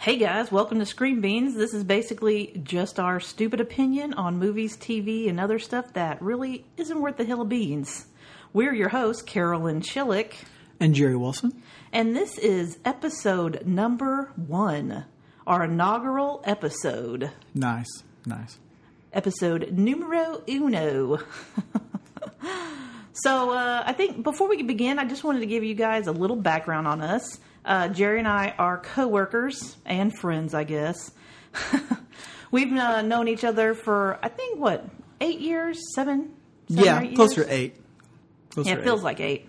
Hey guys, welcome to Screen Beans. This is basically just our stupid opinion on movies, TV, and other stuff that really isn't worth the hill of beans. We're your hosts, Carolyn Chillick, And Jerry Wilson. and this is episode number one, our inaugural episode. Nice, nice. episode numero uno. so, uh, I think before we begin, I just wanted to give you guys a little background on us. Uh, Jerry and I are co-workers and friends, I guess. We've uh, known each other for I think what eight years, seven, seven yeah, eight closer to eight. Closer Yeah, it feels eight. like eight.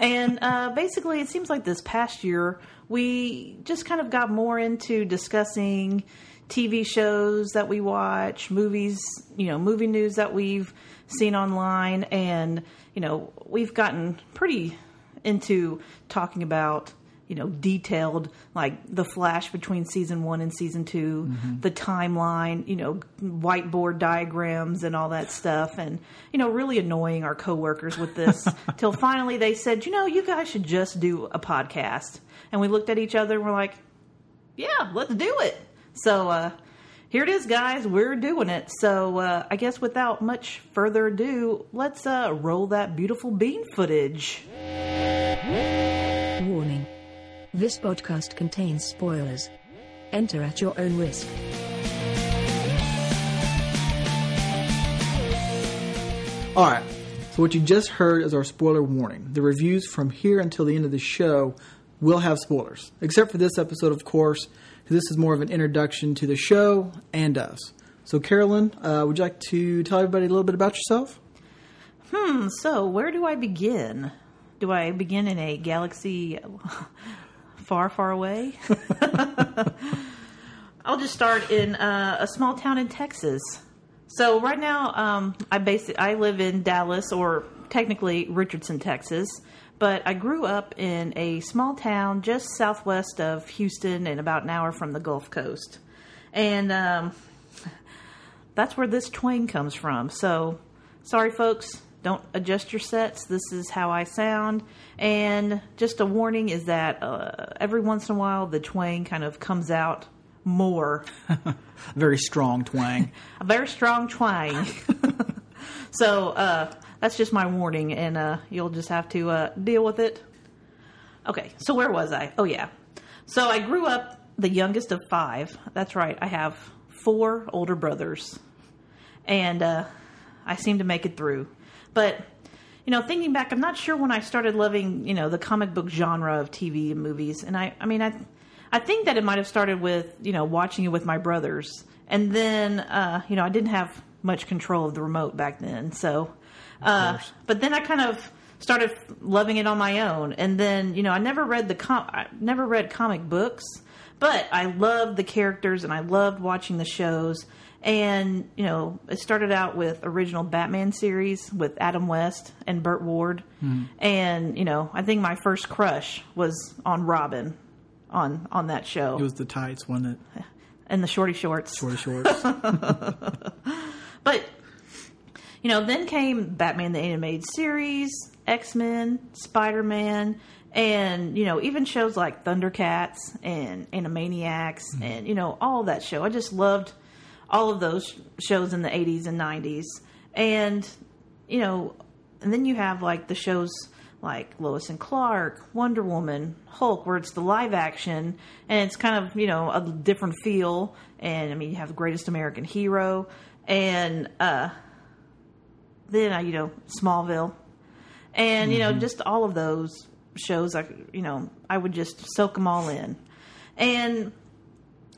And uh, basically, it seems like this past year, we just kind of got more into discussing TV shows that we watch, movies, you know, movie news that we've seen online. And, you know, we've gotten pretty into talking about you know detailed like the flash between season one and season 2 the timeline you know whiteboard diagrams and all that stuff. And you know really annoying our coworkers with this till finally they said you know you guys should just do a podcast. And we looked at each other and we're like yeah let's do it. So uh here it is guys. We're doing it. So uh i guess without much further ado let's uh roll that beautiful bean footage. This podcast contains spoilers. Enter at your own risk. All right. So what you just heard is our spoiler warning. The reviews from here until the end of the show will have spoilers, except for this episode, of course. 'cause This is more of an introduction to the show and us. So, Carolyn, uh, would you like to tell everybody a little bit about yourself? Hmm, so where do I begin? Do I begin in a galaxy far, far away? I'll just start in uh, a small town in Texas. So right now, um, I basi- I live in Dallas, or technically Richardson, Texas. But I grew up in a small town just southwest of Houston and about an hour from the Gulf Coast. And um, that's where this twang comes from. So, sorry, folks, don't adjust your sets. This is how I sound. And just a warning is that uh, every once in a while the twang kind of comes out more. Very strong twang. A very strong twang. so, uh, that's just my warning, and uh, you'll just have to uh, deal with it. Okay, so where was I? Oh, yeah. So I grew up the youngest of five. That's right, I have four older brothers. And uh, I seem to make it through. But, you know, thinking back, I'm not sure when I started loving, you know, the comic book genre of TV and movies. And I, I mean, I, I think that it might have started with, you know, watching it with my brothers. And then, uh, you know, I didn't have much control of the remote back then. So, uh, but then I kind of started loving it on my own. And then, you know, I never read the com- I never read comic books, but I loved the characters and I loved watching the shows. And, you know, it started out with original Batman series with Adam West and Burt Ward. Hmm. And, you know, I think my first crush was on Robin on on that show It was the tights, wasn't it? and the shorty shorts. Shorty shorts. But you know, then came Batman the Animated Series, X Men, Spider Man, and you know, even shows like Thundercats and Animaniacs, hmm. and you know, all that show. I just loved all of those shows in the '80s and '90s, and you know, and then you have like the shows like Lois and Clark, Wonder Woman, Hulk, where it's the live action and it's kind of you know a different feel. And I mean, you have the Greatest American Hero, and uh, then uh, you know Smallville, and you know just all of those shows. I you know I would just soak them all in, and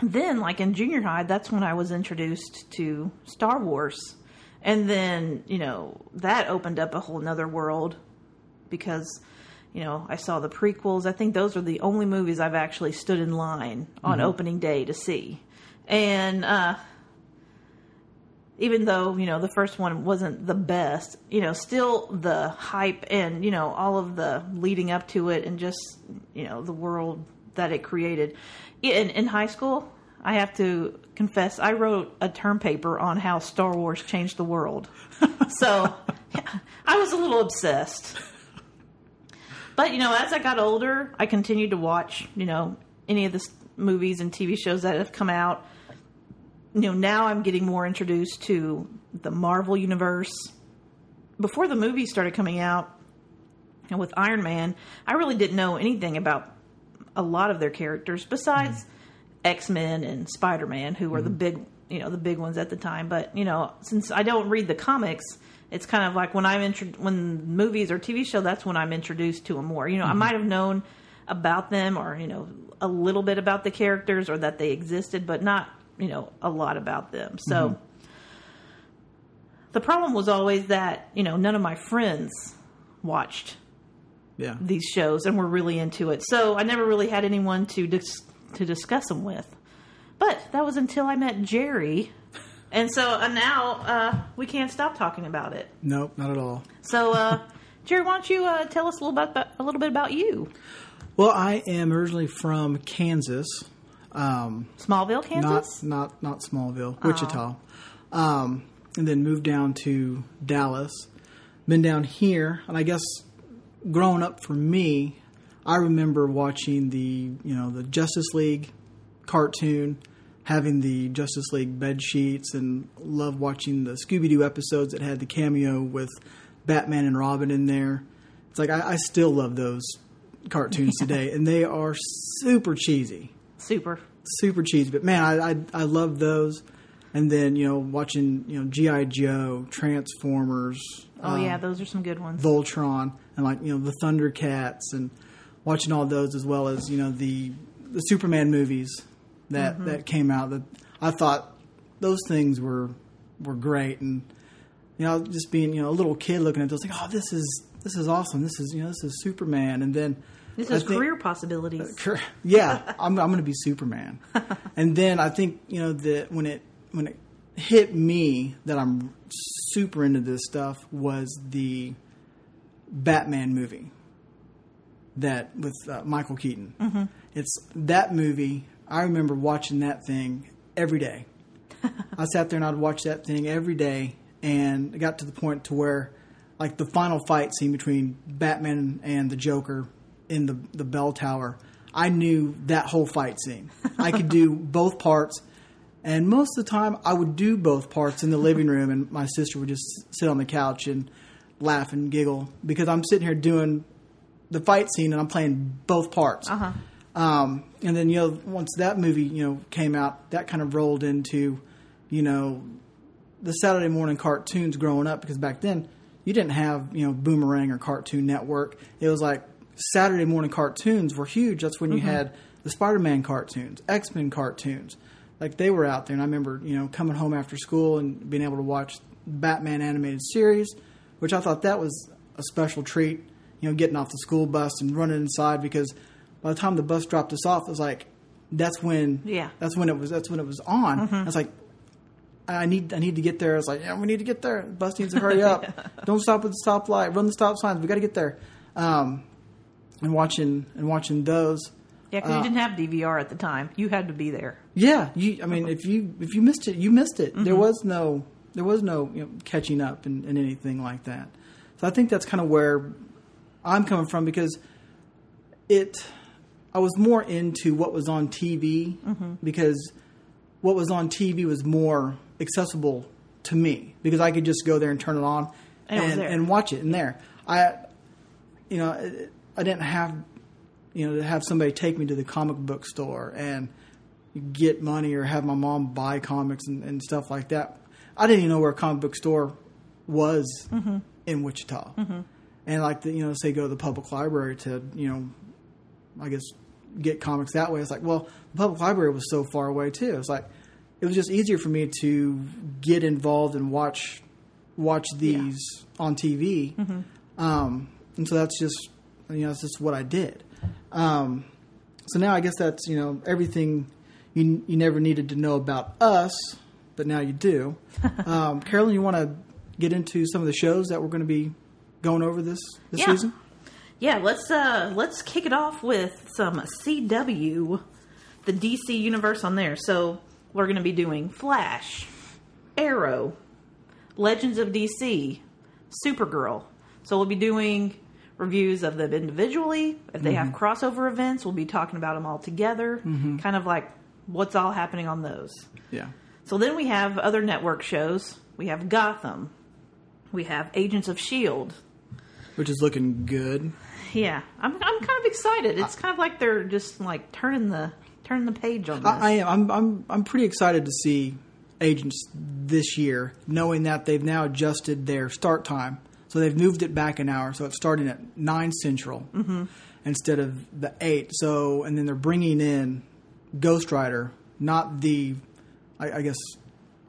then like in junior high, that's when I was introduced to Star Wars, and then you know that opened up a whole nother world because you know I saw the prequels. I think those are the only movies I've actually stood in line on opening day to see, and uh, even though you know the first one wasn't the best, you know, still the hype and you know all of the leading up to it and just you know the world that it created. In in high school, I have to confess, I wrote a term paper on how Star Wars changed the world. so I was a little obsessed. But you know, as I got older, I continued to watch, you know, any of the movies and TV shows that have come out. You know, now I'm getting more introduced to the Marvel universe. Before the movies started coming out, and with Iron Man, I really didn't know anything about a lot of their characters besides X Men and Spider Man, who were the mm-hmm. big, you know, the big ones at the time. But you know, since I don't read the comics, it's kind of like when I'm intro- when movies or TV show, that's when I'm introduced to them more. You know, I mm-hmm. might have known about them or you know a little bit about the characters or that they existed, but not you know a lot about them. So. Mm-hmm. The problem was always that, you know, none of my friends watched Yeah. these shows and were really into it. So I never really had anyone to dis- to discuss them with. But that was until I met Jerry, and so uh, now uh, we can't stop talking about it. Nope, not at all. So, uh, Jerry, why don't you uh, tell us a little bit a little bit about you? Well, I am originally from Kansas. Um, Smallville, Kansas. not not not Smallville, Wichita, um, and then moved down to Dallas. Been down here, and I guess growing up for me, I remember watching the you know the Justice League cartoon, having the Justice League bed sheets, and love watching the Scooby Doo episodes that had the cameo with Batman and Robin in there. It's like I, I still love those cartoons today, and they are super cheesy Super. super cheesy. But man, I I, I love those. And then you know watching you know GI Joe, Transformers, Oh um, yeah, those are some good ones. Voltron, and like you know the Thundercats, and watching all those as well as you know the the Superman movies that Mm-hmm. that came out. That I thought those things were were great, and you know just being you know a little kid looking at those, like oh this is this is awesome. This is you know this is Superman, and then This is think- career possibilities. Yeah, I'm, I'm going to be Superman. and then I think you know that when it when it hit me that I'm super into this stuff was the Batman movie that with uh, Michael Keaton. Mm-hmm. It's that movie. I remember watching that thing every day. I sat there and I'd watch that thing every day, and it got to the point to where, like the final fight scene between Batman and the Joker in the the bell tower, I knew that whole fight scene. I could do both parts, and most of the time I would do both parts in the living room, and my sister would just sit on the couch and laugh and giggle because I'm sitting here doing the fight scene and I'm playing both parts. Uh-huh. Um, and then you know once that movie you know came out, that kind of rolled into you know the Saturday morning cartoons growing up because back then you didn't have you know Boomerang or Cartoon Network. It was like Saturday morning cartoons were huge. That's when you had the Spider-Man cartoons, X-Men cartoons. Like they were out there, and I remember you know coming home after school and being able to watch Batman animated series, which I thought that was a special treat. You know, getting off the school bus and running inside because by the time the bus dropped us off, it was like that's when Yeah. that's when it was that's when it was on. I was like, I need I need to get there. I was like, yeah, we need to get there. Bus needs to hurry up. Don't stop at the stoplight. Run the stop signs. We got to get there. Um, and watching and watching those. Yeah, because you uh, didn't have DVR at the time. You had to be there. Yeah, you. I mean, if you if you missed it, you missed it. There mm-hmm. was no there was no you know, catching up and, and anything like that. So I think that's kind of where I'm coming from because it. I was more into what was on TV mm-hmm. because what was on TV was more accessible to me because I could just go there and turn it on And and, there. and watch it in there. I, you know, I didn't have, you know, to have somebody take me to the comic book store and get money or have my mom buy comics and, and stuff like that. I didn't even know where a comic book store was Mm-hmm. in Wichita. And like, the, you know, say go to the public library to, you know, I guess get comics that way. It's like, well, the public library was so far away too. It's like it was just easier for me to get involved and watch watch these on TV. Um, and so that's just you know that's just what I did. Um, so now I guess that's you know everything you you never needed to know about us, but now you do. um, Carolyn, you want to get into some of the shows that we're going to be going over this this Yeah. season? Yeah, let's uh let's kick it off with some CW, the DC universe on there. So we're going to be doing Flash, Arrow, Legends of DC, Supergirl. So we'll be doing reviews of them individually. If they Mm-hmm. have crossover events, we'll be talking about them all together. Kind of like what's all happening on those. Yeah. So then we have other network shows. We have Gotham. We have Agents of S.H.I.E.L.D. Which is looking good. Yeah, I'm, I'm kind of excited. It's kind of like they're just like turning the turning the page on this. I, I am. I'm, I'm. I'm pretty excited to see Agents this year, knowing that they've now adjusted their start time. So they've moved it back an hour. So it's starting at nine central instead of the eight. So and then they're bringing in Ghost Rider, not the, I, I guess.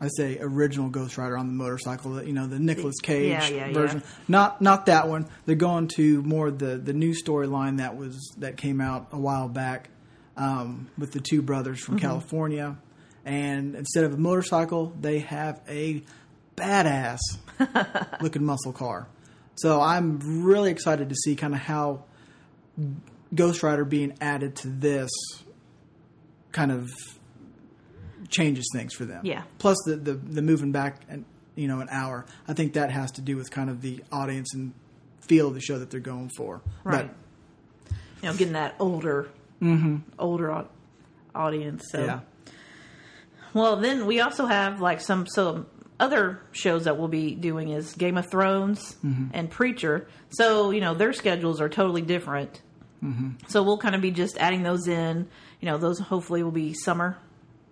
I say original Ghost Rider on the motorcycle, the- you know, the Nicolas Cage Yeah, yeah, yeah. version. Not not that one. They're going to more the the new storyline that was that came out a while back um, with the two brothers Mm-hmm. from California, and instead of a motorcycle, they have a badass looking muscle car. So I'm really excited to see kind of how Ghost Rider being added to this kind of changes things for them. Yeah. Plus the the, the moving back and you know an hour. I think that has to do with kind of the audience and feel of the show that they're going for. Right. you know, getting that older, mm-hmm. older audience. So, yeah. well, then we also have like some some other shows that we'll be doing is Game of Thrones mm-hmm. and Preacher. So you know their schedules are totally different. Mm-hmm. So we'll kind of be just adding those in. You know, those hopefully will be summer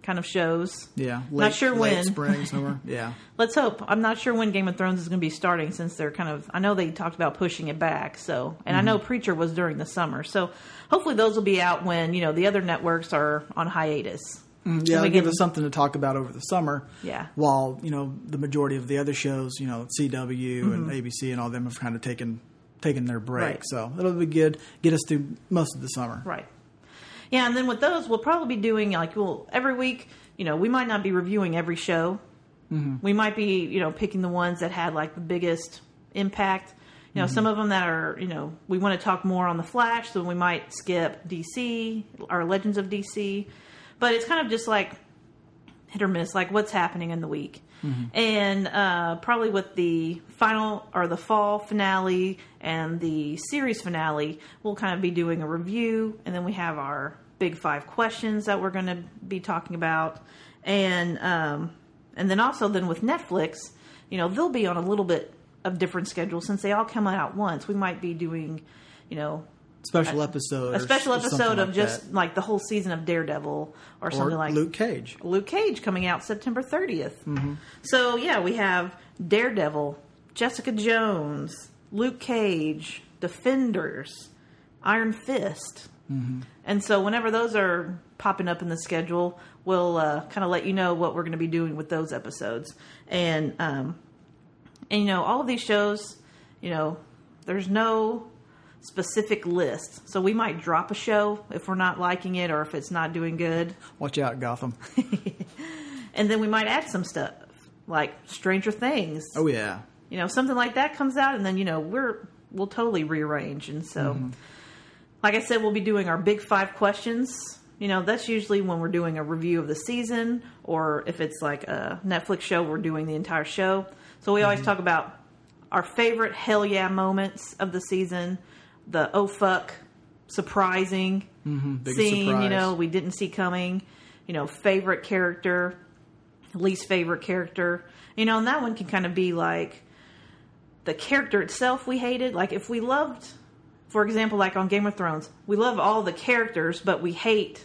kind of shows. Yeah. Not sure late when. spring, summer. Yeah. Let's hope. I'm not sure when Game of Thrones is going to be starting since they're kind of. I know they talked about pushing it back. So, and I mm-hmm. know Preacher was during the summer. So, hopefully those will be out when you know the other networks are on hiatus. Mm-hmm. Yeah, And it'll give us something to talk about over the summer. Yeah. While you know the majority of the other shows, you know CW and Mm-hmm. ABC and all them have kind of taken taken their break, Right. so it'll be good. Get us through most of the summer. Right. Yeah, and then with those, we'll probably be doing like well every week. You know, we might not be reviewing every show. Mm-hmm. We might be you know picking the ones that had like the biggest impact. You know, mm-hmm. some of them that are you know we want to talk more on the Flash, so we might skip DC or Legends of DC. But it's kind of just like hit or miss, like what's happening in the week. And uh, probably with the final or the fall finale and the series finale, we'll kind of be doing a review, and then we have our big five questions that we're going to be talking about, and um, and then also then with Netflix, you know, they'll be on a little bit of different schedule since they all come out at once. We might be doing, you know, Special episode. a special episode of like just that. like the whole season of Daredevil or or something like Luke Cage. Luke Cage coming out September 30th. So, yeah, we have Daredevil, Jessica Jones, Luke Cage, Defenders, Iron Fist. And so, whenever those are popping up in the schedule, we'll uh, kind of let you know what we're going to be doing with those episodes. And, um, and, you know, all of these shows, you know, there's no specific list. So we might drop a show if we're not liking it or if it's not doing good. Watch out, Gotham. And then we might add some stuff like Stranger Things. Oh yeah. You know, something like that comes out and then, you know, we're we'll totally rearrange. And so mm-hmm. like I said, we'll be doing our big 5 questions. You know, that's usually when we're doing a review of the season or if it's like a Netflix show, we're doing the entire show. So we always mm-hmm. talk about our favorite hell yeah moments of the season, the oh fuck surprising mm-hmm, Biggest scene, you know, we didn't see coming, you know, favorite character, least favorite character. You know, and that one can kind of be like the character itself we hated. Like if we loved for example, like on Game of Thrones, we love all the characters, but we hate,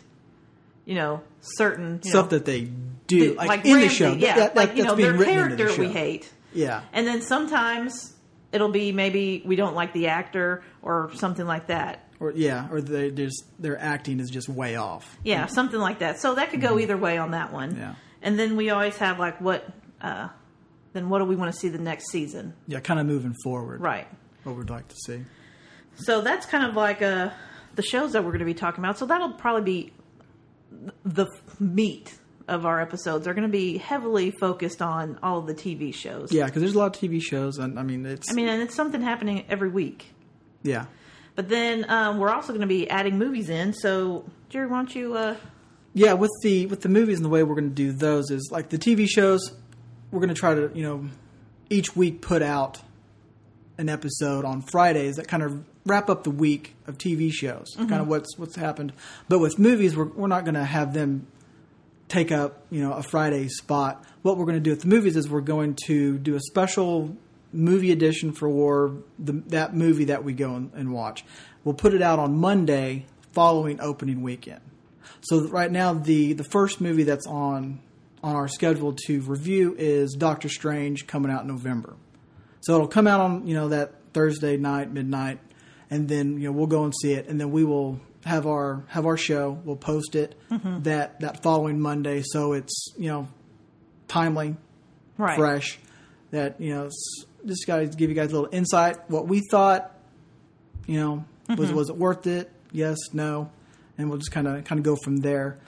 you know, certain you stuff know, that they do, like, like, in the show. Yeah, That- that- like you that's know, being their into the character we hate. Yeah. And then sometimes it'll be maybe we don't like the actor or something like that. Or yeah, or they just their acting is just way off. Yeah, something like that. So that could go either way on that one. Mm-hmm. Yeah. And then we always have like what uh then what do we want to see the next season? Yeah, kind of moving forward. Right. What we'd like to see. So that's kind of like uh the shows that we're going to be talking about. So that'll probably be the meat of our episodes are going to be heavily focused on all the TV shows. Yeah, because there's a lot of TV shows, and I mean it's I mean, and it's something happening every week. yeah. But then um, we're also going to be adding movies in. So, Jerry, why don't you? Uh, Yeah, with the with the movies and the way we're going to do those is like the TV shows. We're going to try to you know each week put out an episode on Fridays that kind of wrap up the week of TV shows, kind of what's what's happened. But with movies, we're we're not going to have them take up you know a Friday spot. What we're going to do with the movies is we're going to do a special movie edition for the, that movie that we go and, and watch. We'll put it out on Monday following opening weekend. So right now, the the first movie that's on on our schedule to review is Doctor Strange coming out in November. So it'll come out on you know that Thursday night midnight, and then you know we'll go and see it, and then we will have our have our show. We'll post it that that following Monday, so it's you know timely, Right. fresh. That you know just got to give you guys a little insight what we thought. You know, was was it worth it? Yes, no, and we'll just kind of kind of go from there.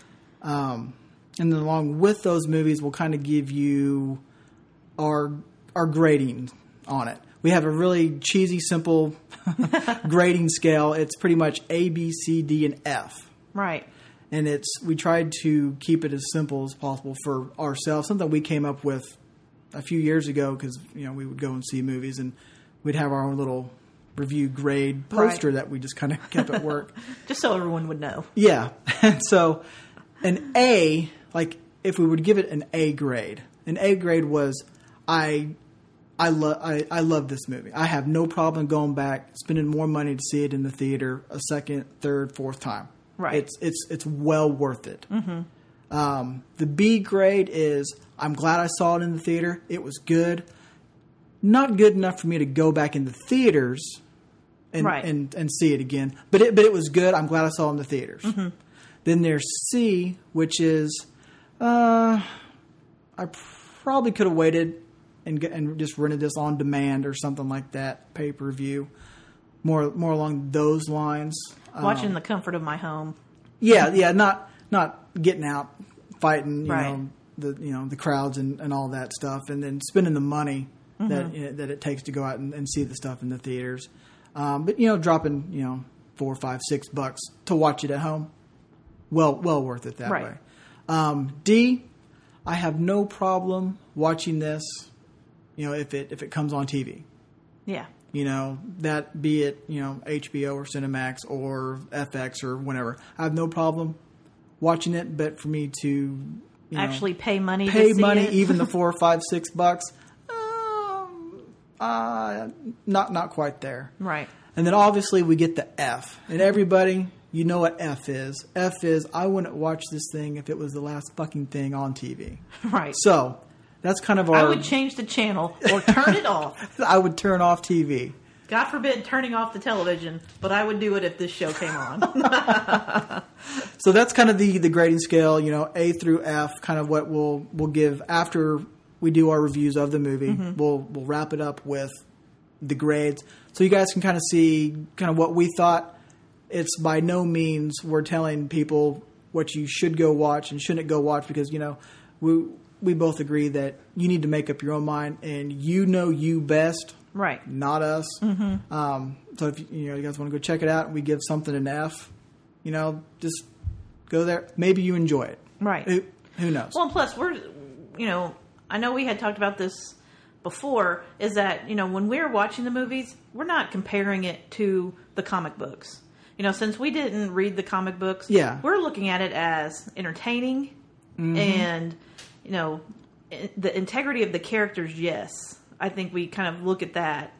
Um, and then along with those movies, we'll kind of give you our our grading on it. We have a really cheesy, simple grading scale. It's pretty much A, B, C, D, and F Right. and it's we tried to keep it as simple as possible for ourselves. Something we came up with a few years ago because you know we would go and see movies and we'd have our own little review grade poster Right. that we just kind of kept at work. Just so everyone would know. yeah, and so an A, like if we would give it an A grade, an A grade was I. I love I, I love this movie. I have no problem going back, spending more money to see it in the theater a second, third, fourth time. Right. It's it's it's well worth it. Mm-hmm. Um, the B grade is I'm glad I saw it in the theater. It was good. Not good enough for me to go back in the theaters and Right. and, and see it again. But it but it was good. I'm glad I saw it in the theaters. Then there's C, which is uh, I probably could have waited and and just rented this on demand or something like that, pay per view, more more along those lines. Watching the comfort of my home. Yeah, yeah, not not getting out, fighting, you Right. know, the you know the crowds and, and all that stuff, and then spending the money that you know, that it takes to go out and, and see the stuff in the theaters. Um, but you know, dropping you know four, five, six bucks to watch it at home, well, well worth it that Right. way. Um, D, I have no problem watching this. You know, if it if it comes on TV Yeah. you know that be it you know HBO or Cinemax or FX or whatever. I have no problem watching it, but for me to you know, Actually pay money pay to see money, even the four, five, six bucks, um, uh, not not quite there. Right. And then obviously we get the F, and everybody. You know what F is. F is I wouldn't watch this thing if it was the last fucking thing on TV. Right. So that's kind of our. I would change the channel or turn it off. I would turn off TV. God forbid turning off the television, but I would do it if this show came on. So that's kind of the the grading scale, you know, A through F, kind of what we'll we'll give after we do our reviews of the movie. Mm-hmm. We'll we'll wrap it up with the grades, so you guys can kind of see kind of what we thought. It's by no means we're telling people what you should go watch and shouldn't go watch because you know we we both agree that you need to make up your own mind and you know you best right. not us. Um, so if you know you guys want to go check it out, and we give something an F. You know, just go there. Maybe you enjoy it. Right. Who, who knows? Well, plus we're, you know, I know we had talked about this before. Is that you know when we're watching the movies, we're not comparing it to the comic books. You know, since we didn't read the comic books, Yeah. we're looking at it as entertaining and you know the integrity of the characters. Yes, I think we kind of look at that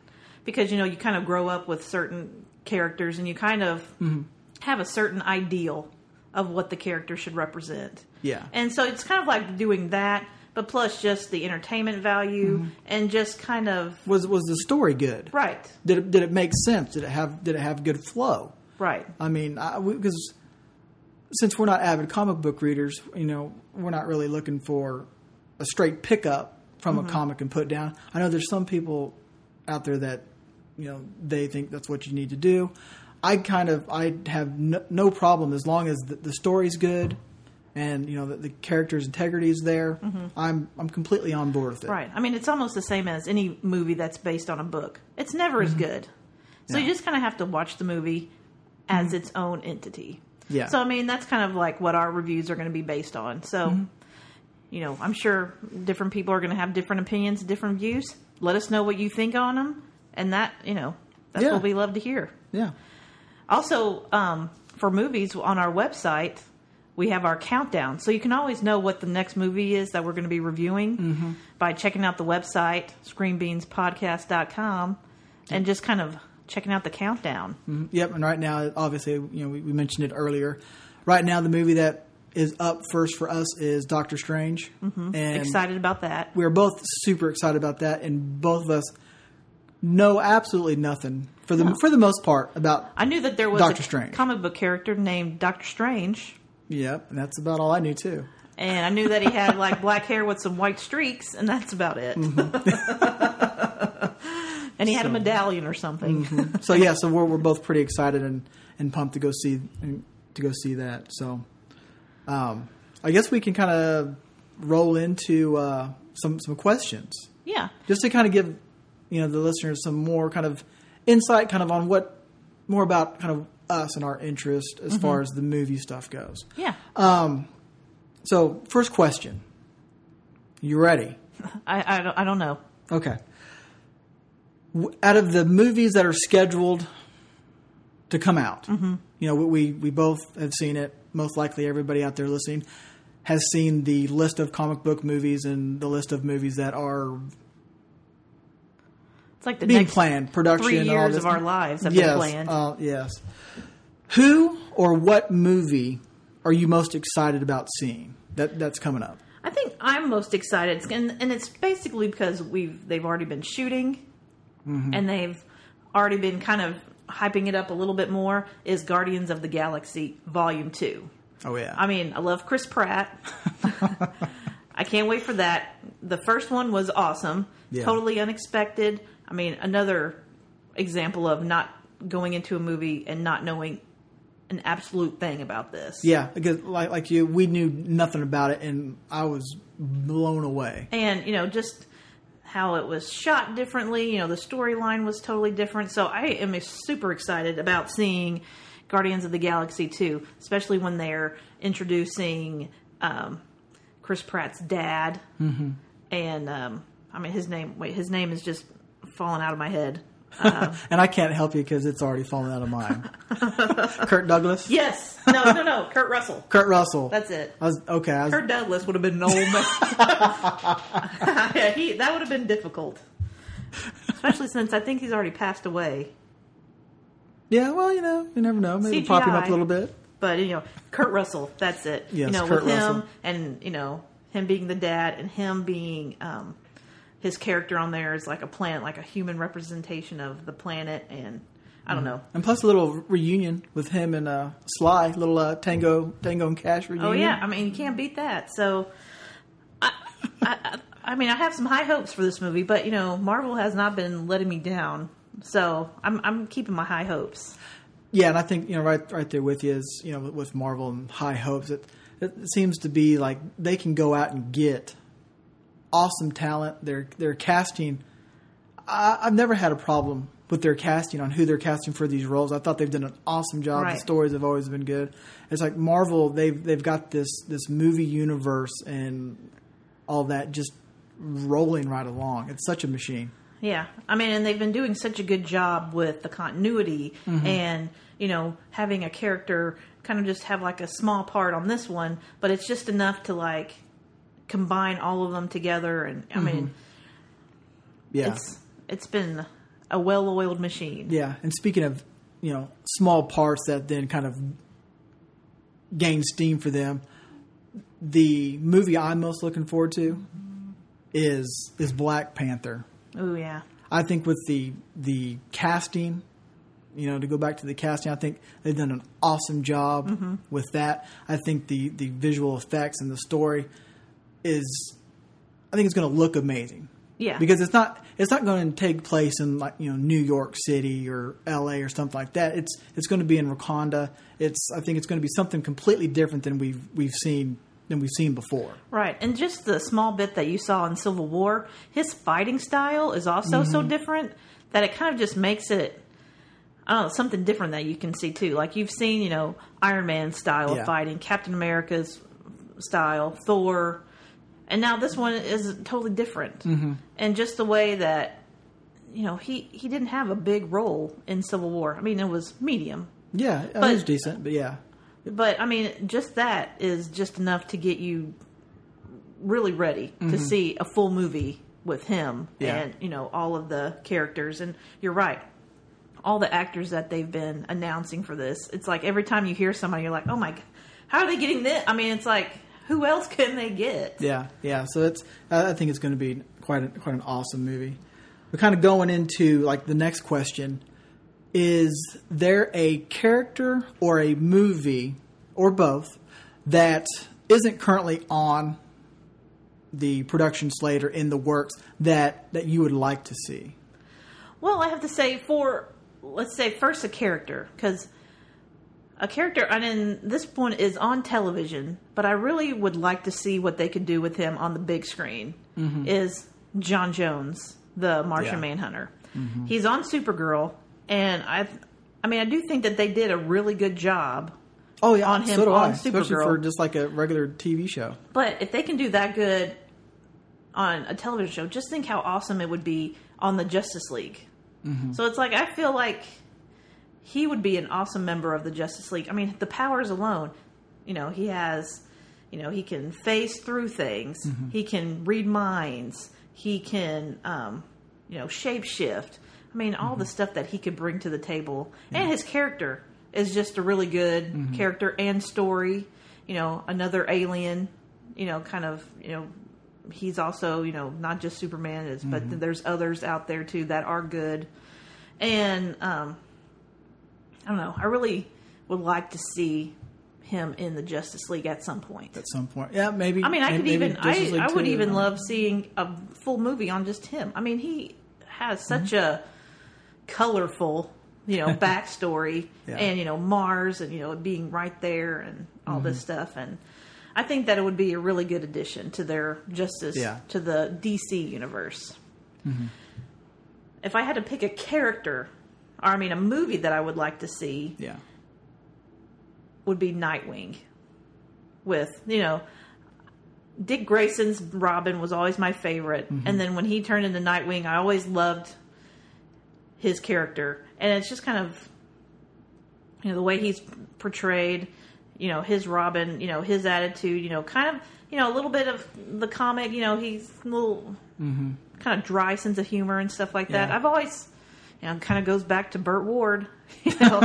because you know you kind of grow up with certain characters and you kind of mm-hmm. have a certain ideal of what the character should represent. Yeah. And so it's kind of like doing that, but plus just the entertainment value mm-hmm. and just kind of was was the story good? right, Did it, did it make sense? Did it have did it have good flow? right, I mean, because since we're not avid comic book readers, you know, we're not really looking for a straight pickup from a mm-hmm. comic and put down. I know there's some people out there that, you know, they think that's what you need to do. I kind of, I have no, no problem as long as the, the story's good and you know the, the character's integrity is there. Mm-hmm. I'm I'm completely on board with it. right. I mean, it's almost the same as any movie that's based on a book. It's never as mm-hmm. good. So you just kind of have to watch the movie as its own entity. Yeah. So I mean, that's kind of like what our reviews are going to be based on. So, you know, I'm sure different people are going to have different opinions, different views. Let us know what you think on them, and that you know, That's Yeah. what we love to hear. Yeah. Also, um, for movies on our website, we have our countdown. So you can always know what the next movie is that we're going to be reviewing Mm-hmm. by checking out the website, screenbeanspodcast.com, and just kind of checking out the countdown. Yep, and right now, obviously, you know, we, we mentioned it earlier. Right now, the movie that is up first for us is Doctor Strange, mm-hmm. and Excited about that. we're both super excited about that, and both of us know absolutely nothing for the for the most part about. I knew that there was Doctor a Strange. comic book character named Doctor Strange, Yep, and that's about all I knew too. and I knew that he had like black hair with some white streaks, and that's about it. and he had a medallion or something. So yeah, so we're we're both pretty excited and, and pumped to go see to go see that. So, um, I guess we can kind of roll into uh, some some questions. Yeah. just to kind of give you know the listeners some more kind of insight kind of on what more about kind of us and our interest as far as the movie stuff goes Yeah. so first question you ready I, I, don't, I don't know. okay out of the movies that are scheduled to come out you know we we both have seen it most likely everybody out there listening has seen the list of comic book movies and the list of movies that are It's like the being next planned, production, three all years of our lives have yes, been planned. Uh, yes. Who or what movie are you most excited about seeing that that's coming up? I think I'm most excited, and, and it's basically because we've they've already been shooting, Mm-hmm. and they've already been kind of hyping it up a little bit more. Is Guardians of the Galaxy Volume Two? Oh yeah, I mean, I love Chris Pratt. I can't wait for that. The first one was awesome, Yeah. totally unexpected. I mean, another example of not going into a movie and not knowing an absolute thing about this. yeah. Because like like you, we knew nothing about it, and I was blown away. and you know just how it was shot differently. You know the storyline was totally different. So i am super excited about seeing guardians of the galaxy 2 especially when they're introducing um, chris pratt's dad. Mm-hmm. and um, i mean his name wait his name is just falling out of my head And I can't help you because it's already fallen out of mine. Kurt Douglas, yes no no no kurt russell Kurt Russell. that's it I was okay. I was, Kurt Douglas would have been an old man. yeah, he, that would have been difficult. Especially since I think he's already passed away. yeah, well, you know, you never know. Maybe pop him up a little bit. But, you know, Kurt Russell, that's it. Yes, you know, Kurt with him Russell. and, you know, him being the dad and him being um, his character on there is like a planet, like a human representation of the planet. And I don't know. And plus a little reunion with him and uh, Sly, little uh, Tango Tango and Cash reunion. Oh, yeah. I mean, you can't beat that. So, I, I, I, mean, I have some high hopes for this movie, but, you know, Marvel has not been letting me down. So I'm, I'm keeping my high hopes. Yeah, and I think you know right right there with you is you know with, with Marvel and high hopes. It, it seems to be like they can go out and get awesome talent. They're they're casting. I, I've never had a problem with their casting on who they're casting for these roles. I thought they've done an awesome job. Right. The stories have always been good. It's like Marvel. They've they've got this this movie universe and all that just rolling right along. It's such a machine. Yeah, I mean, and they've been doing such a good job with the continuity mm-hmm. and you know having a character kind of just have like a small part on this one, but it's just enough to like combine all of them together. And I mean, mm-hmm. Yeah. it's it's been a well-oiled machine. Yeah, and speaking of, you know, small parts that then kind of gain steam for them, the movie I'm most looking forward to mm-hmm. is is Black Panther. Oh yeah, I think with the the casting, you know, to go back to the casting, I think they've done an awesome job mm-hmm. with that. I think the the visual effects and the story is, I think it's going to look amazing yeah. because it's not it's not going to take place in like you know New York City or L.A. or something like that. It's it's going to be in Wakanda. It's I think it's going to be something completely different than we've we've seen than we've seen before. Right, and just the small bit that you saw in Civil War, his fighting style is also so mm-hmm. different that it kind of just makes it, I don't know, something different that you can see too. Like you've seen, you know, Iron Man's style Yeah. of fighting, Captain America's style, Thor, and now this one is totally different. Mm-hmm. And just the way that, you know, he he didn't have a big role in Civil War. I mean, it was medium, Yeah, it But- was decent, but yeah, but I mean, just that is just enough to get you really ready to mm-hmm. see a full movie with him Yeah. and you know all of the characters. And you're right, all the actors that they've been announcing for this. It's like every time you hear somebody, you're like, oh my, god, how are they getting this? I mean, it's like who else can they get? yeah, yeah. So it's I think it's going to be quite a, quite an awesome movie. We're kind of going into like the next question: Is there a character or a movie or both that isn't currently on the production slate or in the works that that you would like to see? Well, I have to say for let's say first a character because a character and in this one is on television, but I really would like to see what they could do with him on the big screen. Mm-hmm. Is John Jones, the Martian Yeah. Manhunter? Mm-hmm. He's on Supergirl, and I, I mean, I do think that they did a really good job. Oh yeah, On him so on I, especially Supergirl. for just like a regular TV show. But if they can do that good on a television show, just think how awesome it would be on the Justice League. Mm-hmm. So it's like I feel like he would be an awesome member of the Justice League. I mean, the powers alone, you know, he has, you know, he can phase through things. He can read minds. He can, um, you know, shapeshift. I mean, all the stuff that he could bring to the table, and his character is just a really good character and story. You know, another alien. You know, kind of. You know, he's also you know not just Superman is, but there's others out there too that are good. And um, I don't know. I really would like to see him in the Justice League at some point. At some point, yeah, maybe. I mean, I could even I, I would 2, even love seeing a full movie on just him. I mean, he has such Mm-hmm. a colorful, you know, backstory, Yeah. and you know Mars, and you know being right there, and all this Mm-hmm. stuff, and I think that it would be a really good addition to their Justice Yeah. to the DC universe. Mm-hmm. If I had to pick a character, or I mean a movie that I would like to see, Yeah, would be Nightwing. With you know, Dick Grayson's Robin was always my favorite, mm-hmm. and then when he turned into Nightwing, I always loved his character, and it's just kind of you know the way he's portrayed. You know his Robin, you know his attitude, you know kind of you know a little bit of the comic. You know he's a little mm-hmm. kind of dry sense of humor and stuff like that. Yeah. I've always you know, kind of goes back to Burt Ward. You know,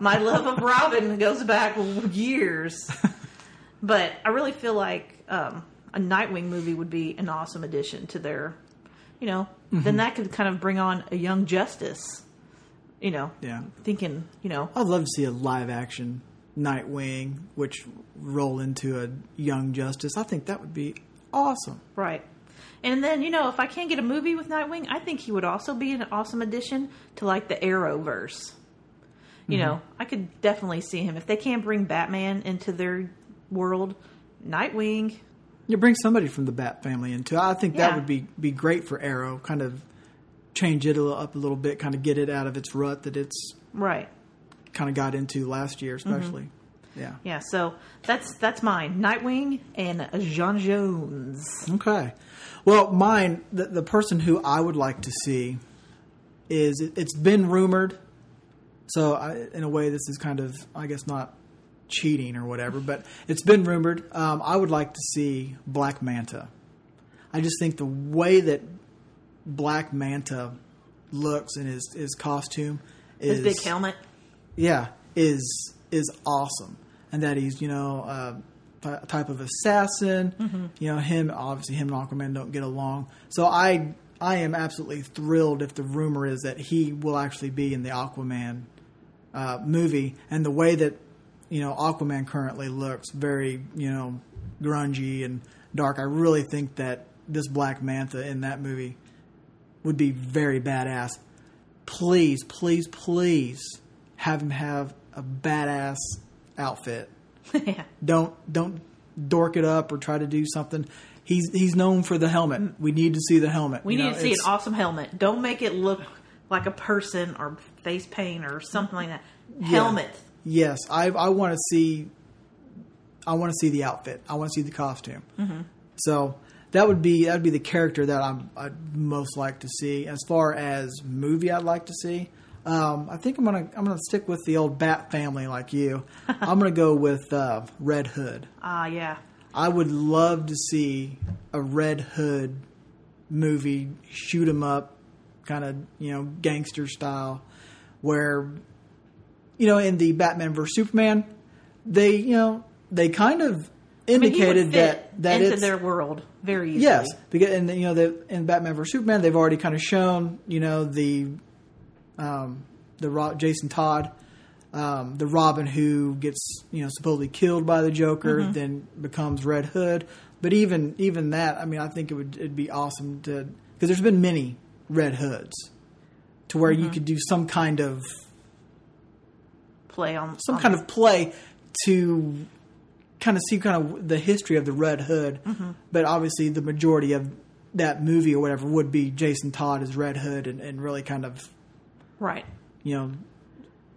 my love of Robin goes back years. But I really feel like um, a Nightwing movie would be an awesome addition to their, you know, then that could kind of bring on a young Justice. You know, yeah. thinking, you know, I'd love to see a live action Nightwing, which roll into a Young Justice. I think that would be awesome. right. And then, you know, if I can't get a movie with Nightwing, I think he would also be an awesome addition to like the Arrowverse. You mm-hmm. know, I could definitely see him if they can't bring Batman into their world. Nightwing, You bring somebody from the Bat family into. I think that would be be great for Arrow. Kind of change it a little, up a little bit. Kind of get it out of its rut that it's right? kind of got into last year, mm-hmm. especially. Yeah. Yeah, so that's that's mine. Nightwing and Jean Jones. Okay. Well, mine, the, the person who I would like to see is it's been rumored. So, I, in a way, this is kind of, I guess, not cheating or whatever, but it's been rumored. Um, I would like to see Black Manta. I just think the way that Black Manta looks in his, his costume is His big helmet. yeah, is is awesome, and that he's you know uh, ty- type of assassin. You know him obviously him and Aquaman don't get along, so I I am absolutely thrilled if the rumor is that he will actually be in the Aquaman uh, movie, and the way that you know Aquaman currently looks very you know grungy and dark. I really think that this Black Manta in that movie would be very badass. Please, please, please have him have a badass outfit. yeah. Don't don't dork it up or try to do something. He's he's known for the helmet. We need to see the helmet. We You need know, to see an awesome helmet. Don't make it look like a person or face paint or something like that. Helmet. Yes, I I want to see. I want to see the outfit. I want to see the costume. Mm-hmm. So that would be that would be the character that I'm, I'd most like to see. As far as movie, I'd like to see. Um, I think I'm gonna I'm gonna stick with the old Bat family like you. I'm gonna go with uh, Red Hood. Ah, yeah. I would love to see a Red Hood movie, shoot 'em up, kind of you know gangster style, where you know in the Batman vs Superman, they you know they kind of I mean, indicated that that into it's their world very easily. yes because and you know the, in Batman vs Superman they've already kind of shown you know the um, the Ro- Jason Todd. Um, the Robin who gets you know supposedly killed by the Joker, Mm-hmm. then becomes Red Hood. But even even that, I mean, I think it would it'd be awesome to because there's been many Red Hoods to where Mm-hmm. you could do some kind of Play on some on kind of play to kind of see kind of the history of the Red Hood. Mm-hmm. But obviously, the majority of that movie or whatever would be Jason Todd as Red Hood, and, and really kind of right. you know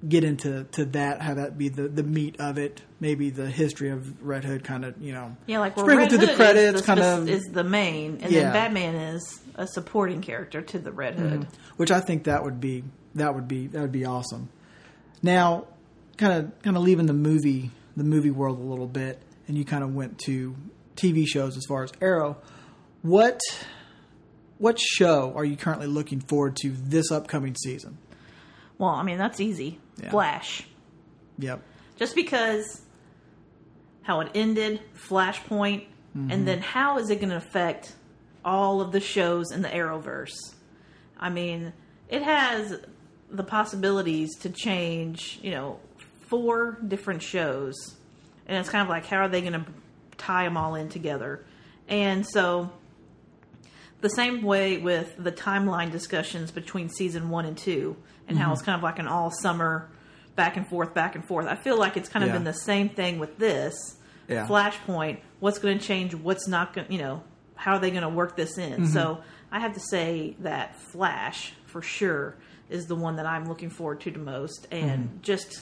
get into to that, how that be the the meat of it. Maybe the history of Red Hood, kind of you know Yeah, like where sprinkle Red through Hood the credits, is the, kind of is the main, and Yeah. then Batman is a supporting character to the Red Hood. Mm-hmm. which I think that would be that would be that would be awesome. Now, kind of kind of leaving the movie the movie world a little bit, and you kind of went to TV shows as far as Arrow. What what show are you currently looking forward to this upcoming season? Well, I mean that's easy. Yeah. Flash, Yep. just because how it ended, Flashpoint, and mm-hmm. then how is it going to affect all of the shows in the Arrowverse? I mean, it has the possibilities to change, you know, four different shows. And it's kind of like, how are they going to tie them all in together? And so, the same way with the timeline discussions between season one and two, and how mm-hmm. it's kind of like an all summer back and forth, back and forth. I feel like it's kind of Yeah. been the same thing with this Yeah. Flashpoint. What's going to change? What's not going? You know, how are they going to work this in? Mm-hmm. So I have to say that Flash for sure is the one that I'm looking forward to the most, and Mm-hmm. just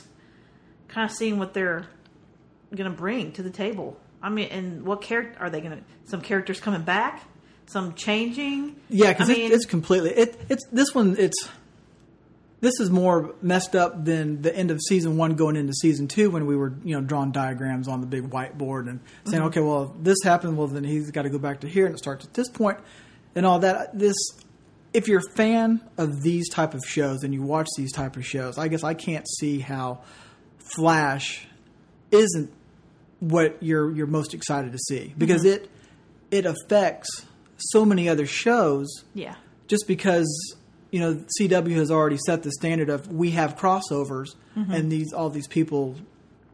kind of seeing what they're going to bring to the table. I mean, and what character are they going to? Some characters coming back, some changing. Yeah, because I it's, mean, it's completely it. It's this one. It's this is more messed up than the end of season one going into season two when we were you know drawing diagrams on the big whiteboard and saying, Mm-hmm. okay, well if this happened, well then he's got to go back to here and it starts at this point and all that. This, if you're a fan of these type of shows and you watch these type of shows, I guess I can't see how Flash isn't what you're you're most excited to see because Mm-hmm. it it affects so many other shows yeah, just because you know CW has already set the standard of we have crossovers Mm-hmm. and these all these people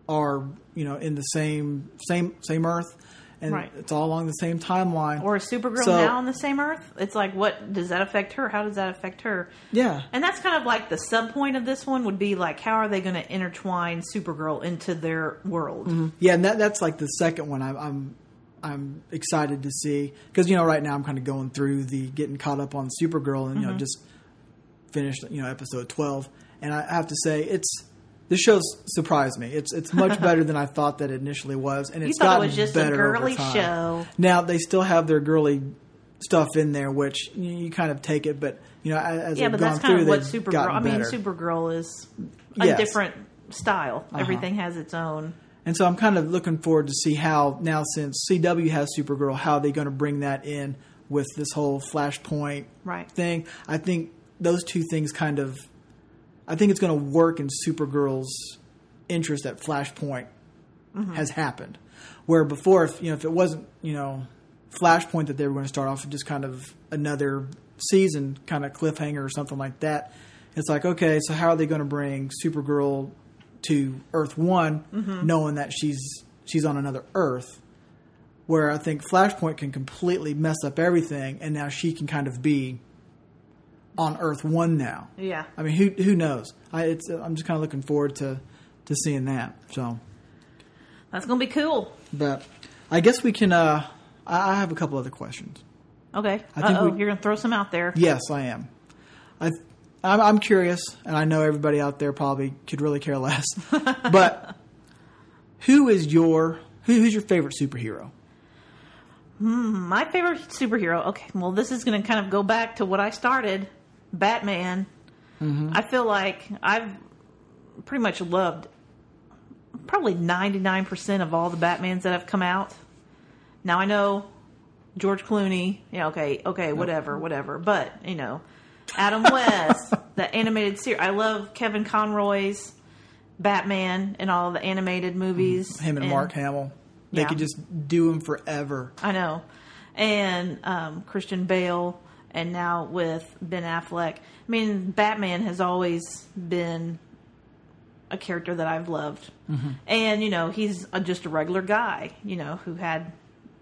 are you know in the same same same Earth and Right. it's all along the same timeline. or is Supergirl So- now on the same Earth? It's like, what does that affect her? How does that affect her? yeah, And that's kind of like the sub point of this one would be like, how are they going to intertwine Supergirl into their world? yeah, and that that's like the second one I'm I'm, I'm excited to see because you know right now I'm kind of going through the getting caught up on Supergirl and you Mm-hmm. know just finished you know episode twelve and I have to say it's. This show's surprised me. It's it's much better than I thought that it initially was, and You it's thought it gotten was just a better over girly show. Now they still have their girly stuff in there, which you, you kind of take it, but you know as, Yeah, but gone that's kind through, of what Supergirl. I mean, better. Supergirl is a Yes. Uh-huh. different style. Everything has its own. And so I'm kind of looking forward to see how now since CW has Supergirl, how they're going to bring that in with this whole Flashpoint Right. thing. I think those two things kind of, I think it's going to work in Supergirl's interest that Flashpoint mm-hmm. has happened. Where before, if you know, if it wasn't you know Flashpoint that they were going to start off with just kind of another season kind of cliffhanger or something like that, it's like okay, so how are they going to bring Supergirl to Earth One, mm-hmm. knowing that she's she's on another Earth? Where I think Flashpoint can completely mess up everything, and now she can kind of be on Earth One now. Yeah. I mean, who who knows? I, it's I'm just kind of looking forward to to seeing that. So, That's going to be cool. but I guess we can. Uh, I have a couple other questions. Okay. I think Uh oh, you're going to throw some out there. Yes, I am. I I'm, I'm curious, and I know everybody out there probably could really care less. but who is your who, who's your favorite superhero? My favorite superhero. Okay, well, this is going to kind of go back to what I started Batman. I feel like I've pretty much loved probably 99% of all the Batmans that have come out. Now, I know George Clooney, yeah, okay, okay, whatever, whatever. But, you know, Adam West, the animated series. I love Kevin Conroy's Batman and all the animated movies. Him and, Mark Hamill. They Yeah. could just do him forever. I know. And um, Christian Bale, and now with Ben Affleck. I mean, Batman has always been a character that I've loved. Mm-hmm. And, you know, he's a, just a regular guy, you know, who had,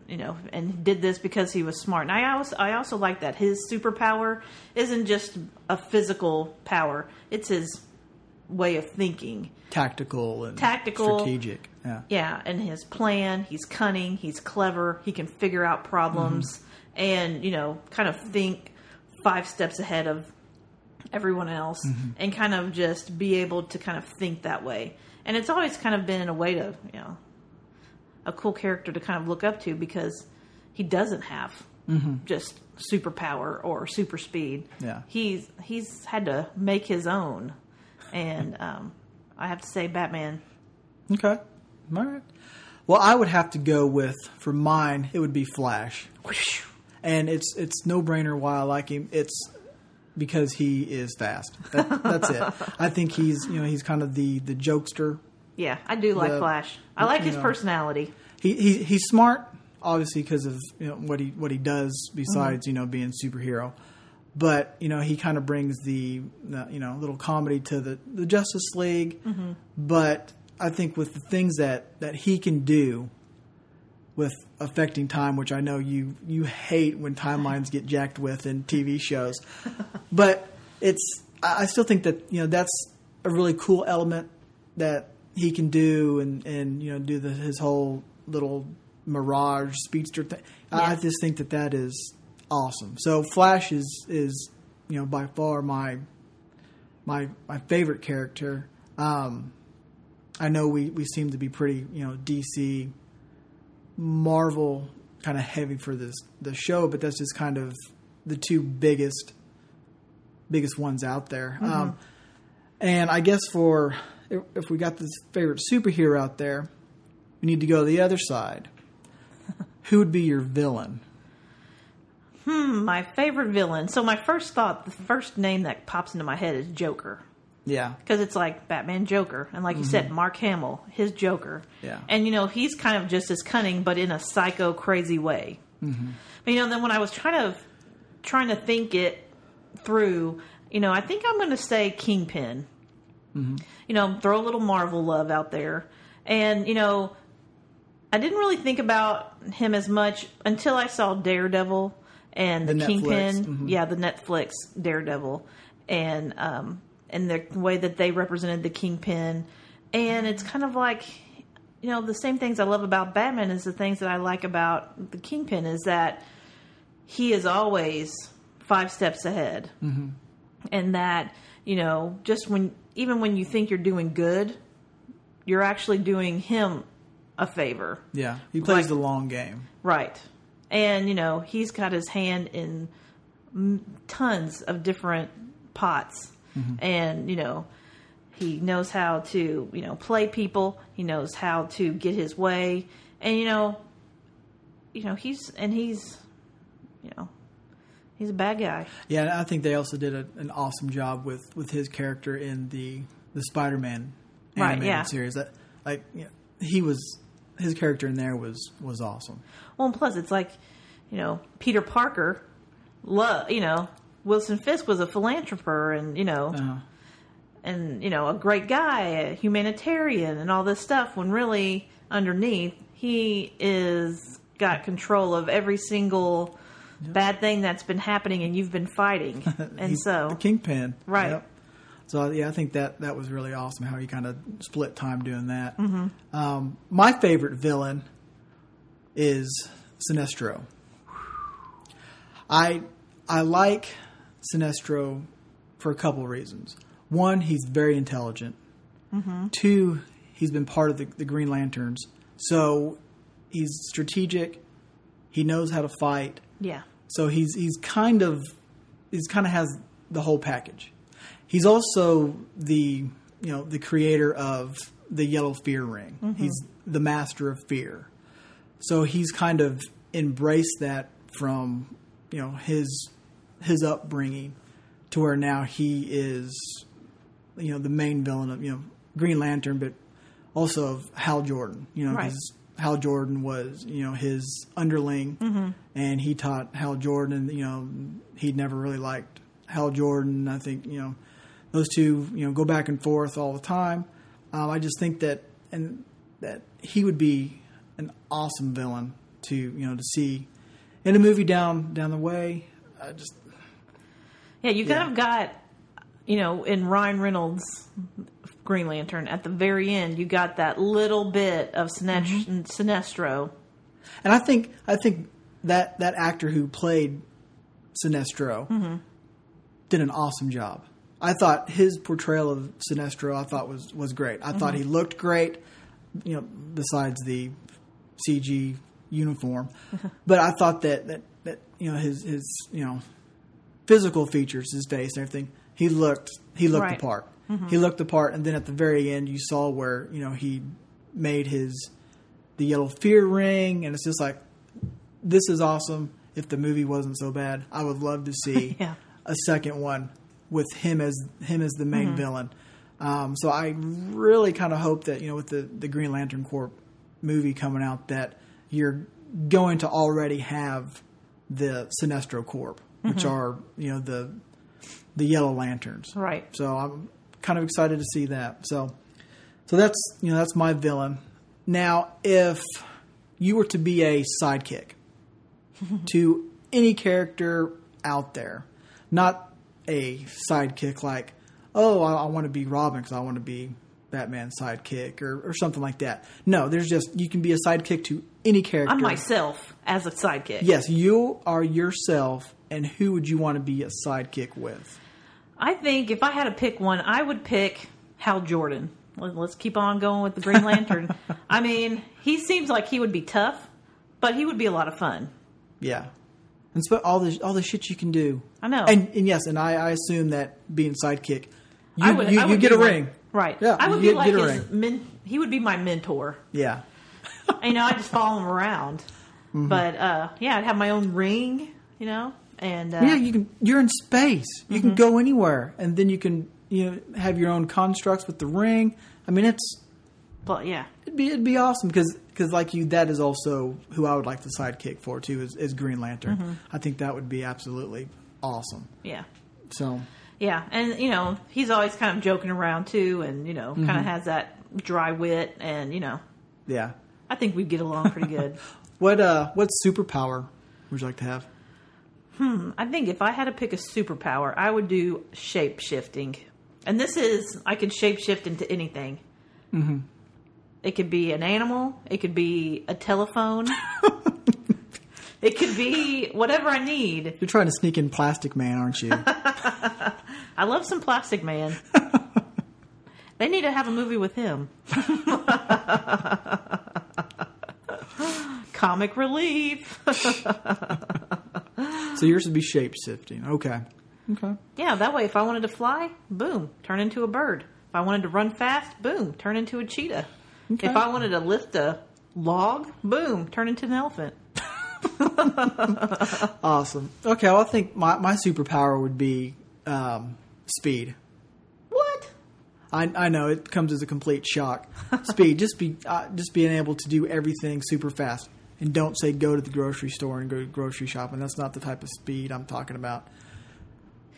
you know, and did this because he was smart. And I also, I also like that his superpower isn't just a physical power, it's his way of thinking. Tactical and Tactical. strategic. Yeah. Yeah, and his plan, he's cunning, he's clever, he can figure out problems mm-hmm. And, you know, kind of think five steps ahead of everyone else and kind of just be able to kind of think that way. And it's always kind of been a way to, you know, a cool character to kind of look up to because he doesn't have just superpower or super speed. Yeah. He's he's had to make his own. And um I have to say Batman Okay. All right. Well, I would have to go with for mine. It would be Flash, and it's it's no brainer why I like him. It's because he is fast. That, that's it. I think he's you know he's kind of the the jokester. Yeah, I do like The- Flash. I like his know. personality. He, he he's smart, obviously because of you know what he what he does besides you know being superhero. But you know he kind of brings the you know little comedy to the the Justice League. Mm-hmm. But I think with the things that that he can do with affecting time, which I know you you hate when timelines get jacked with in TV shows, but it's I still think that you know that's a really cool element that he can do and and you know do the, his whole little mirage speedster thing. I I just think that that is awesome. So Flash is is you know by far my my my favorite character. Um, I know we, we seem to be pretty you know DC Marvel kind of heavy for this the show, but that's just kind of the two biggest biggest ones out there. Um, and I guess for if, if we got this favorite superhero out there, we need to go to the other side. Who would be your villain? Hmm, my favorite villain. So my first thought, the first name that pops into my head is Joker. Yeah, Because it's like Batman Joker. And like you said, Mark Hamill, his Joker. Yeah. And, you know, he's kind of just as cunning, but in a psycho, crazy way. Mm-hmm. But, you know, then when I was trying to, trying to think it through, you know, I think I'm going to say Kingpin. You know, throw a little Marvel love out there. And, you know, I didn't really think about him as much until I saw Daredevil and the, The Kingpin. mhm. Yeah, the Netflix Daredevil, and um, and the way that they represented the Kingpin, and it's kind of like, you know, the same things I love about Batman is the things that I like about the Kingpin is that he is always five steps ahead, mm-hmm. and that you know, just when even when you think you're doing good, you're actually doing him a favor. yeah, he plays Like- the long game. Right. And, you know, he's got his hand in tons of different pots. Mm-hmm. And, you know, he knows how to, you know, play people. He knows how to get his way. And, you know, you know, he's, and he's, you know, he's a bad guy. Yeah, I think they also did a, an awesome job with, with his character in the the Spider Man Right, animated yeah. series. That like you know, he was his character in there was was awesome. Well, and plus, it's like, you know, Peter Parker, love you know, Wilson Fisk was a philanthropist and, you know, Uh, and you know a great guy a humanitarian and all this stuff when really underneath he is got control of every single bad thing that's been happening and you've been fighting and so the kingpin, Right. Yep. So yeah, I think that that was really awesome how he kind of split time doing that. Mm-hmm. Um, my favorite villain is Sinestro. I I like Sinestro for a couple reasons. One, he's very intelligent. Two, he's been part of the, the Green Lanterns, so he's strategic. He knows how to fight. Yeah. So he's he's kind of he's kind of has the whole package. He's also the you know the creator of the yellow fear ring. Mm-hmm. He's the master of fear. So he's kind of embraced that from you know his his upbringing to where now he is you know the main villain of you know Green Lantern, but also of Hal Jordan. You know, Right. because Hal Jordan was you know his underling, and he taught Hal Jordan. You know, he'd never really liked Hal Jordan. I think you know those two you know go back and forth all the time. Um, I just think that and that he would be an awesome villain to you know to see in a movie down down the way. I just Yeah, you Yeah. kind of got, you know, in Ryan Reynolds' Green Lantern at the very end, you got that little bit of Sinet- Mm-hmm. Sinestro. And I think I think that that actor who played Sinestro did an awesome job. I thought his portrayal of Sinestro I thought was was great. I thought he looked great, you know, besides the CG uniform. but I thought that, that that you know his his you know physical features, his face and everything, he looked he looked Right. the part. He looked the part and then at the very end you saw where, you know, he made his the yellow fear ring and it's just like this is awesome if the movie wasn't so bad i would love to see Yeah. a second one with him as him as the main villain um, so i really kind of hope that you know with the, the green lantern corps movie coming out that you're going to already have the sinestro corps which mm-hmm. are you know the the yellow lanterns Right. so I'm kind of excited to see that. So, so that's you know that's my villain. Now, if you were to be a sidekick to any character out there, not a sidekick like, oh, I, I want to be Robin because I want to be Batman's sidekick or, or something like that. No, there's just you can be a sidekick to any character. I'm myself as a sidekick. Yes, you are yourself, and who would you want to be a sidekick with? I think if I had to pick one, I would pick Hal Jordan. Let- Let's keep on going with the Green Lantern. I mean, he seems like he would be tough, but he would be a lot of fun. Yeah, and sp- all the all the shit you can do. I know. And, and yes, and I, I assume that being sidekick, you would, you, you get a like- ring. right? Yeah, I would be get- like get his men, he would be my mentor. Yeah, you know, I just follow him around. Mm-hmm. But uh, yeah, I'd have my own ring. You know, and uh, yeah. You can. You're in space. You Mm-hmm. can go anywhere, and then you can you know have your own constructs with the ring. I mean, it's but yeah, it'd be it'd be awesome because because like you, that is also who I would like the sidekick for too is, is Green Lantern. Mm-hmm. I think that would be absolutely awesome. yeah. So Yeah, and you know he's always kind of joking around too, and you know Mm-hmm. kind of has that dry wit, and you know yeah, I think we'd get along pretty good. what uh what superpower would you like to have? I think if I had to pick a superpower, I would do shape shifting, and this is I can shape shift into anything. Mm-hmm. It could be an animal. It could be a telephone. it could be whatever I need. You're trying to sneak in Plastic Man, aren't you? I love some Plastic Man. they need to have a movie with him. Comic relief. So yours would be shape shifting. Okay. Okay. Yeah, that way if I wanted to fly, boom, turn into a bird. If I wanted to run fast, boom, turn into a cheetah. Okay. If I wanted to lift a log, boom, turn into an elephant. Awesome. Okay, well, I think my, my superpower would be um, speed. What? I, I know it comes as a complete shock. Speed, just be uh, just being able to do everything super fast, and don't say go to the grocery store and go grocery shopping. That's not the type of speed I'm talking about.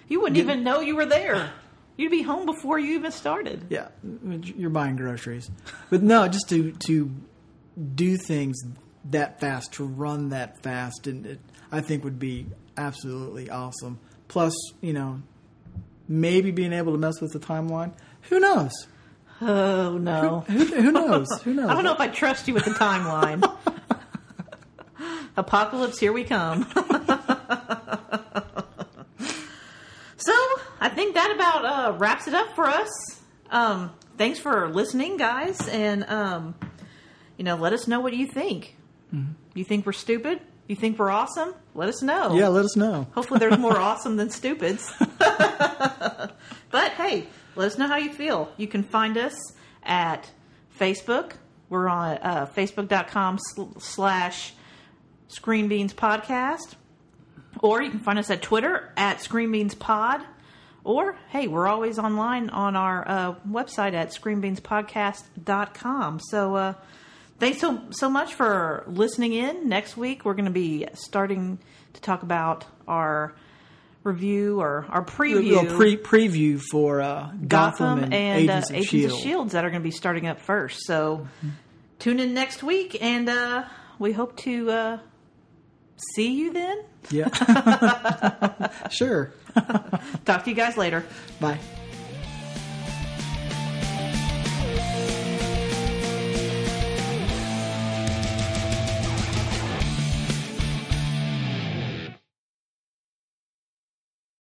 You wouldn't even know you were there. You'd be home before you even started. Yeah, you're buying groceries, but no, just to to do things that fast, to run that fast, and it, I think would be absolutely awesome. Plus, you know, maybe being able to mess with the timeline. Who knows? Oh no. Who, who knows? Who knows? I don't know if I trust you with the timeline. Apocalypse, here we come. so, I think that about uh, wraps it up for us. Um, thanks for listening, guys, and um, you know, let us know what you think. You think we're stupid? you think we're awesome? Let us know. Yeah, let us know. Hopefully, there's more awesome than stupids. but hey, let us know how you feel. You can find us at Facebook. We're on uh, facebook.com sl- slash Screen Beans Podcast. Or you can find us at Twitter at Screen Beans Pod. Or, hey, we're always online on our uh, website at screenbeanspodcast.com. So, uh, thanks so, so much for listening in. Next week, we're going to be starting to talk about our review or our preview. pre preview for uh, Gotham, Gotham and, and, Agents, uh, of Agents Shield. of Shields that are going to be starting up first. So tune in next week, and uh, we hope to uh, see you then. Yeah. sure. Talk to you guys later. Bye.